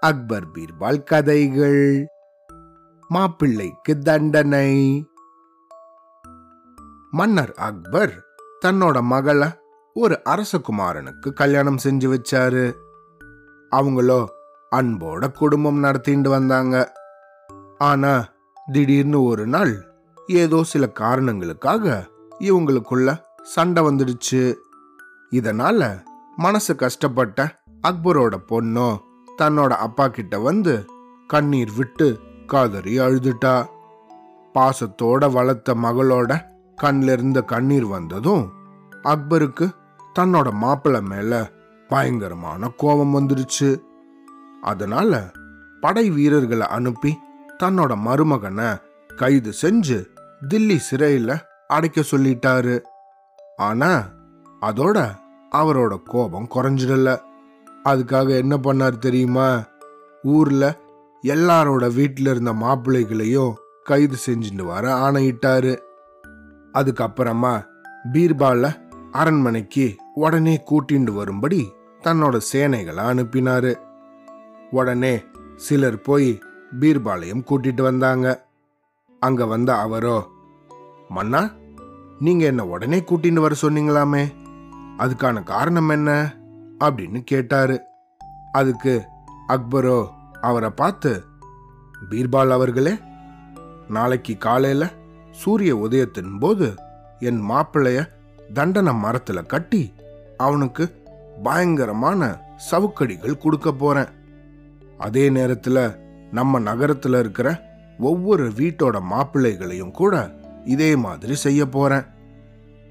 அக்பர் பீர்பால் கதைகள். மாப்பிள்ளைக்கு தண்டனை. மன்னர் அக்பர் தன்னோட மகளை ஒரு அரசகுமாரனுக்கு கல்யாணம் செஞ்சு வச்சாரு. அவங்களோ அன்போட குடும்பம் நடத்திட்டு வந்தாங்க. ஆனா திடீர்னு ஒரு நாள் ஏதோ சில காரணங்களுக்காக இவங்களுக்குள்ள சண்டை வந்துடுச்சு. இதனால மனசு கஷ்டப்பட்ட அக்பரோட பொண்ணோ தன்னோட அப்பா கிட்ட வந்து கண்ணீர் விட்டு காதறி அழுதுட்டா. பாசத்தோட வளர்த்த மகளோட கண்ணில் இருந்த கண்ணீர் வந்ததும் அக்பருக்கு தன்னோட மாப்பிள்ளை மேல பயங்கரமான கோபம் வந்துடுச்சு. அதனால படை வீரர்களை அனுப்பி தன்னோட மருமகனை கைது செஞ்சு தில்லி சிறையில அடைக்க சொல்லிட்டாரு. ஆனா அதோட அவரோட கோபம் குறைஞ்சிடல. அதுக்காக என்ன பண்ணார் தெரியுமா? ஊர்ல எல்லாரோட வீட்டில் இருந்த மாப்பிள்ளைகளையும் கைது செஞ்சுட்டு வர ஆணையிட்டாரு. அதுக்கப்புறமா பீர்பால அரண்மனைக்கு உடனே கூட்டிண்டு வரும்படி தன்னோட சேனைகளை அனுப்பினாரு. உடனே சிலர் போய் பீர்பாலையும் கூட்டிட்டு வந்தாங்க. அங்க வந்த அவரோ மன்னா நீங்க என்ன உடனே கூட்டிட்டு வர சொன்னீங்களாமே? அதுக்கான காரணம் என்ன? அப்படின்னு கேட்டாரு. அதுக்கு அக்பரோ அவரை பார்த்து பீர்பால் அவர்களே நாளைக்கு காலையில சூரிய உதயத்தின் போது என் மாப்பிள்ளைய தண்டன மரத்துல கட்டி அவனுக்கு பயங்கரமான சவுக்கடிகள் கொடுக்க போறேன். அதே நேரத்துல நம்ம நகரத்துல இருக்கிற ஒவ்வொரு வீட்டோட மாப்பிள்ளைகளையும் கூட இதே மாதிரி செய்ய போறேன்.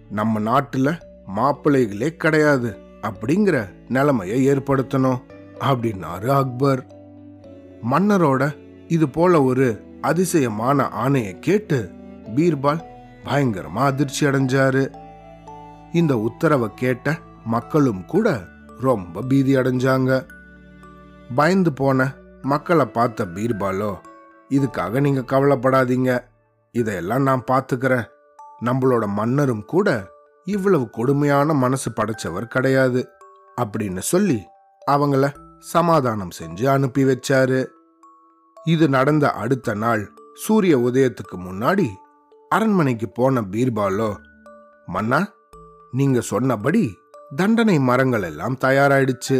நம்ம நாட்டுல மாப்பிள்ளைகளே கிடையாது அப்படிங்கிற நிலைமையை ஏற்படுத்தணும் அப்படின்னாரு அக்பர். மன்னரோட இது போல ஒரு அதிசயமான ஆணையை கேட்டு பீர்பால் பயங்கரமா அதிர்ச்சி அடைஞ்சாரு. இந்த உத்தரவை கேட்ட மக்களும் கூட ரொம்ப பீதி அடைஞ்சாங்க. பயந்து போன மக்களை பார்த்த பீர்பாலோ இதுக்காக நீங்க கவலைப்படாதீங்க. இதையெல்லாம் நான் பார்த்துக்கிறேன். நம்மளோட மன்னரும் கூட இவ்வளவு கொடுமையான மனசு படைச்சவர் கிடையாது அப்படின்னு சொல்லி அவங்கள சமாதானம் செஞ்சு அனுப்பி வச்சாரு. இது நடந்த அடுத்த நாள் சூரிய உதயத்துக்கு முன்னாடி அரண்மனைக்கு போன பீர்பாலோ மன்னா நீங்க சொன்னபடி தண்டனை மரங்கள் எல்லாம் தயாராயிடுச்சு.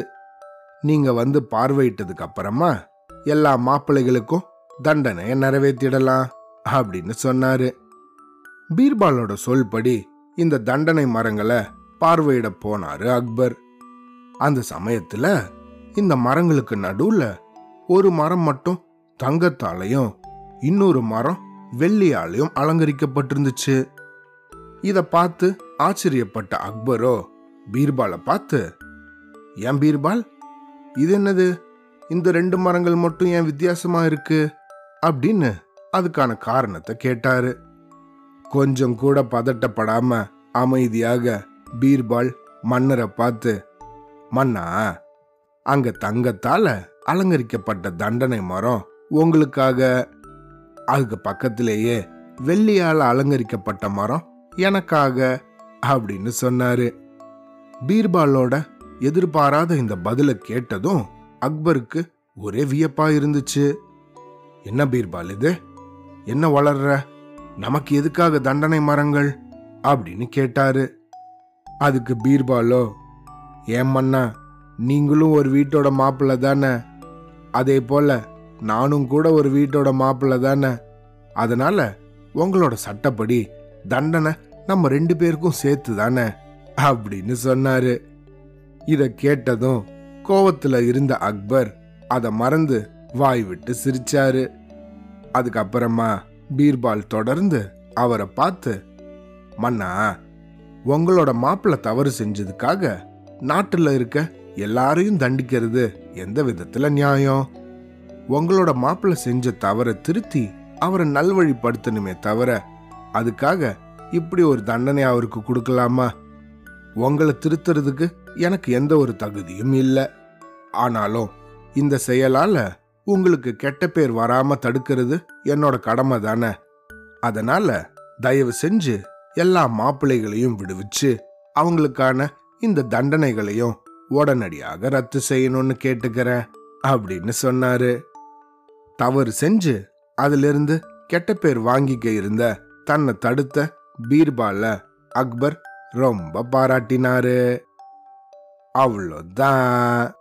நீங்க வந்து பார்வையிட்டதுக்கு அப்புறமா எல்லா மாப்பிள்ளைகளுக்கும் தண்டனையை நிறைவேற்றிடலாம் அப்படின்னு சொன்னாரு. பீர்பாலோட சொல்படி இந்த தண்டனை மரங்களை பார்வையிட போனாரு அக்பர். அந்த சமயத்துல இந்த மரங்களுக்கு நடுவுல ஒரு மரம் மட்டும் தங்கத்தாலையும் இன்னொரு மரம் வெள்ளியாலையும் அலங்கரிக்கப்பட்டிருந்துச்சு. இத பார்த்து ஆச்சரியப்பட்ட அக்பரோ பீர்பாலை பார்த்து ஏன் பீர்பால் இது என்னது? இந்த ரெண்டு மரங்கள் மட்டும் ஏன் வித்தியாசமா இருக்கு? அப்படின்னு அதுக்கான காரணத்தை கேட்டாரு. கொஞ்சம் கூட பதட்டப்படாம அமைதியாக பீர்பால் மன்னரை பார்த்து மன்னா அங்க தங்கத்தால அலங்கரிக்கப்பட்ட தண்டனை மரம் உங்களுக்காக. அதுக்கு பக்கத்திலேயே வெள்ளியால் அலங்கரிக்கப்பட்ட மரம் எனக்காக அப்படின்னு சொன்னாரு. பீர்பாலோட எதிர்பாராத இந்த பதிலை கேட்டதும் அக்பருக்கு ஒரே வியப்பா இருந்துச்சு. என்ன பீர்பால் இது? என்ன வளர்ற? நமக்கு எதுக்காக தண்டனை மரங்கள்? அப்படின்னு கேட்டாரு. அதுக்கு பீர்பாலோ ஏமண்ணா நீங்களும் ஒரு வீட்டோட மாப்பிள்ளை தானே? அதே போல நானும் கூட ஒரு வீட்டோட மாப்பிள்ள தானே? அதனால உங்களோட சட்டப்படி தண்டனை நம்ம ரெண்டு பேருக்கும் சேர்த்து தானே? அப்படின்னு சொன்னாரு. இதை கேட்டதும் கோவத்துல இருந்த அக்பர் அதை மறந்து வாய் விட்டு சிரிச்சாரு. அதுக்கப்புறமா பீர்பால் தொடர்ந்து அவரை பார்த்து மன்னா உங்களோட மாப்பிள்ளை தவறு செஞ்சதுக்காக நாட்டில் இருக்க எல்லாரையும் தண்டிக்கிறது எந்த விதத்துல நியாயம்? உங்களோட மாப்பிள்ளை செஞ்ச தவறை திருத்தி அவரை நல்வழிப்படுத்தணுமே தவிர அதுக்காக இப்படி ஒரு தண்டனை அவருக்கு கொடுக்கலாமா? உங்களை திருத்துறதுக்கு எனக்கு எந்த ஒரு தகுதியும் இல்லை. ஆனாலும் இந்த செயலால உங்களுக்கு கெட்ட பேர் வராம தடுக்கிறது என்னோட கடமை தானே. அதனால தயவு செஞ்சு எல்லா மாப்பிள்ளைகளையும் விடுவிச்சு அவங்களுக்கான இந்த தண்டனைகளையும் உடனடியாக ரத்து செய்யணும்னு கேட்டுக்கிறேன் அப்படின்னு சொன்னாரு. தவறு செஞ்சு அதிலிருந்து கெட்ட பேர் வாங்கிக்க இருந்த தன்னை தடுத்த பீர்பால அக்பர் ரொம்ப பாராட்டினாரு. அவ்வளோதான்.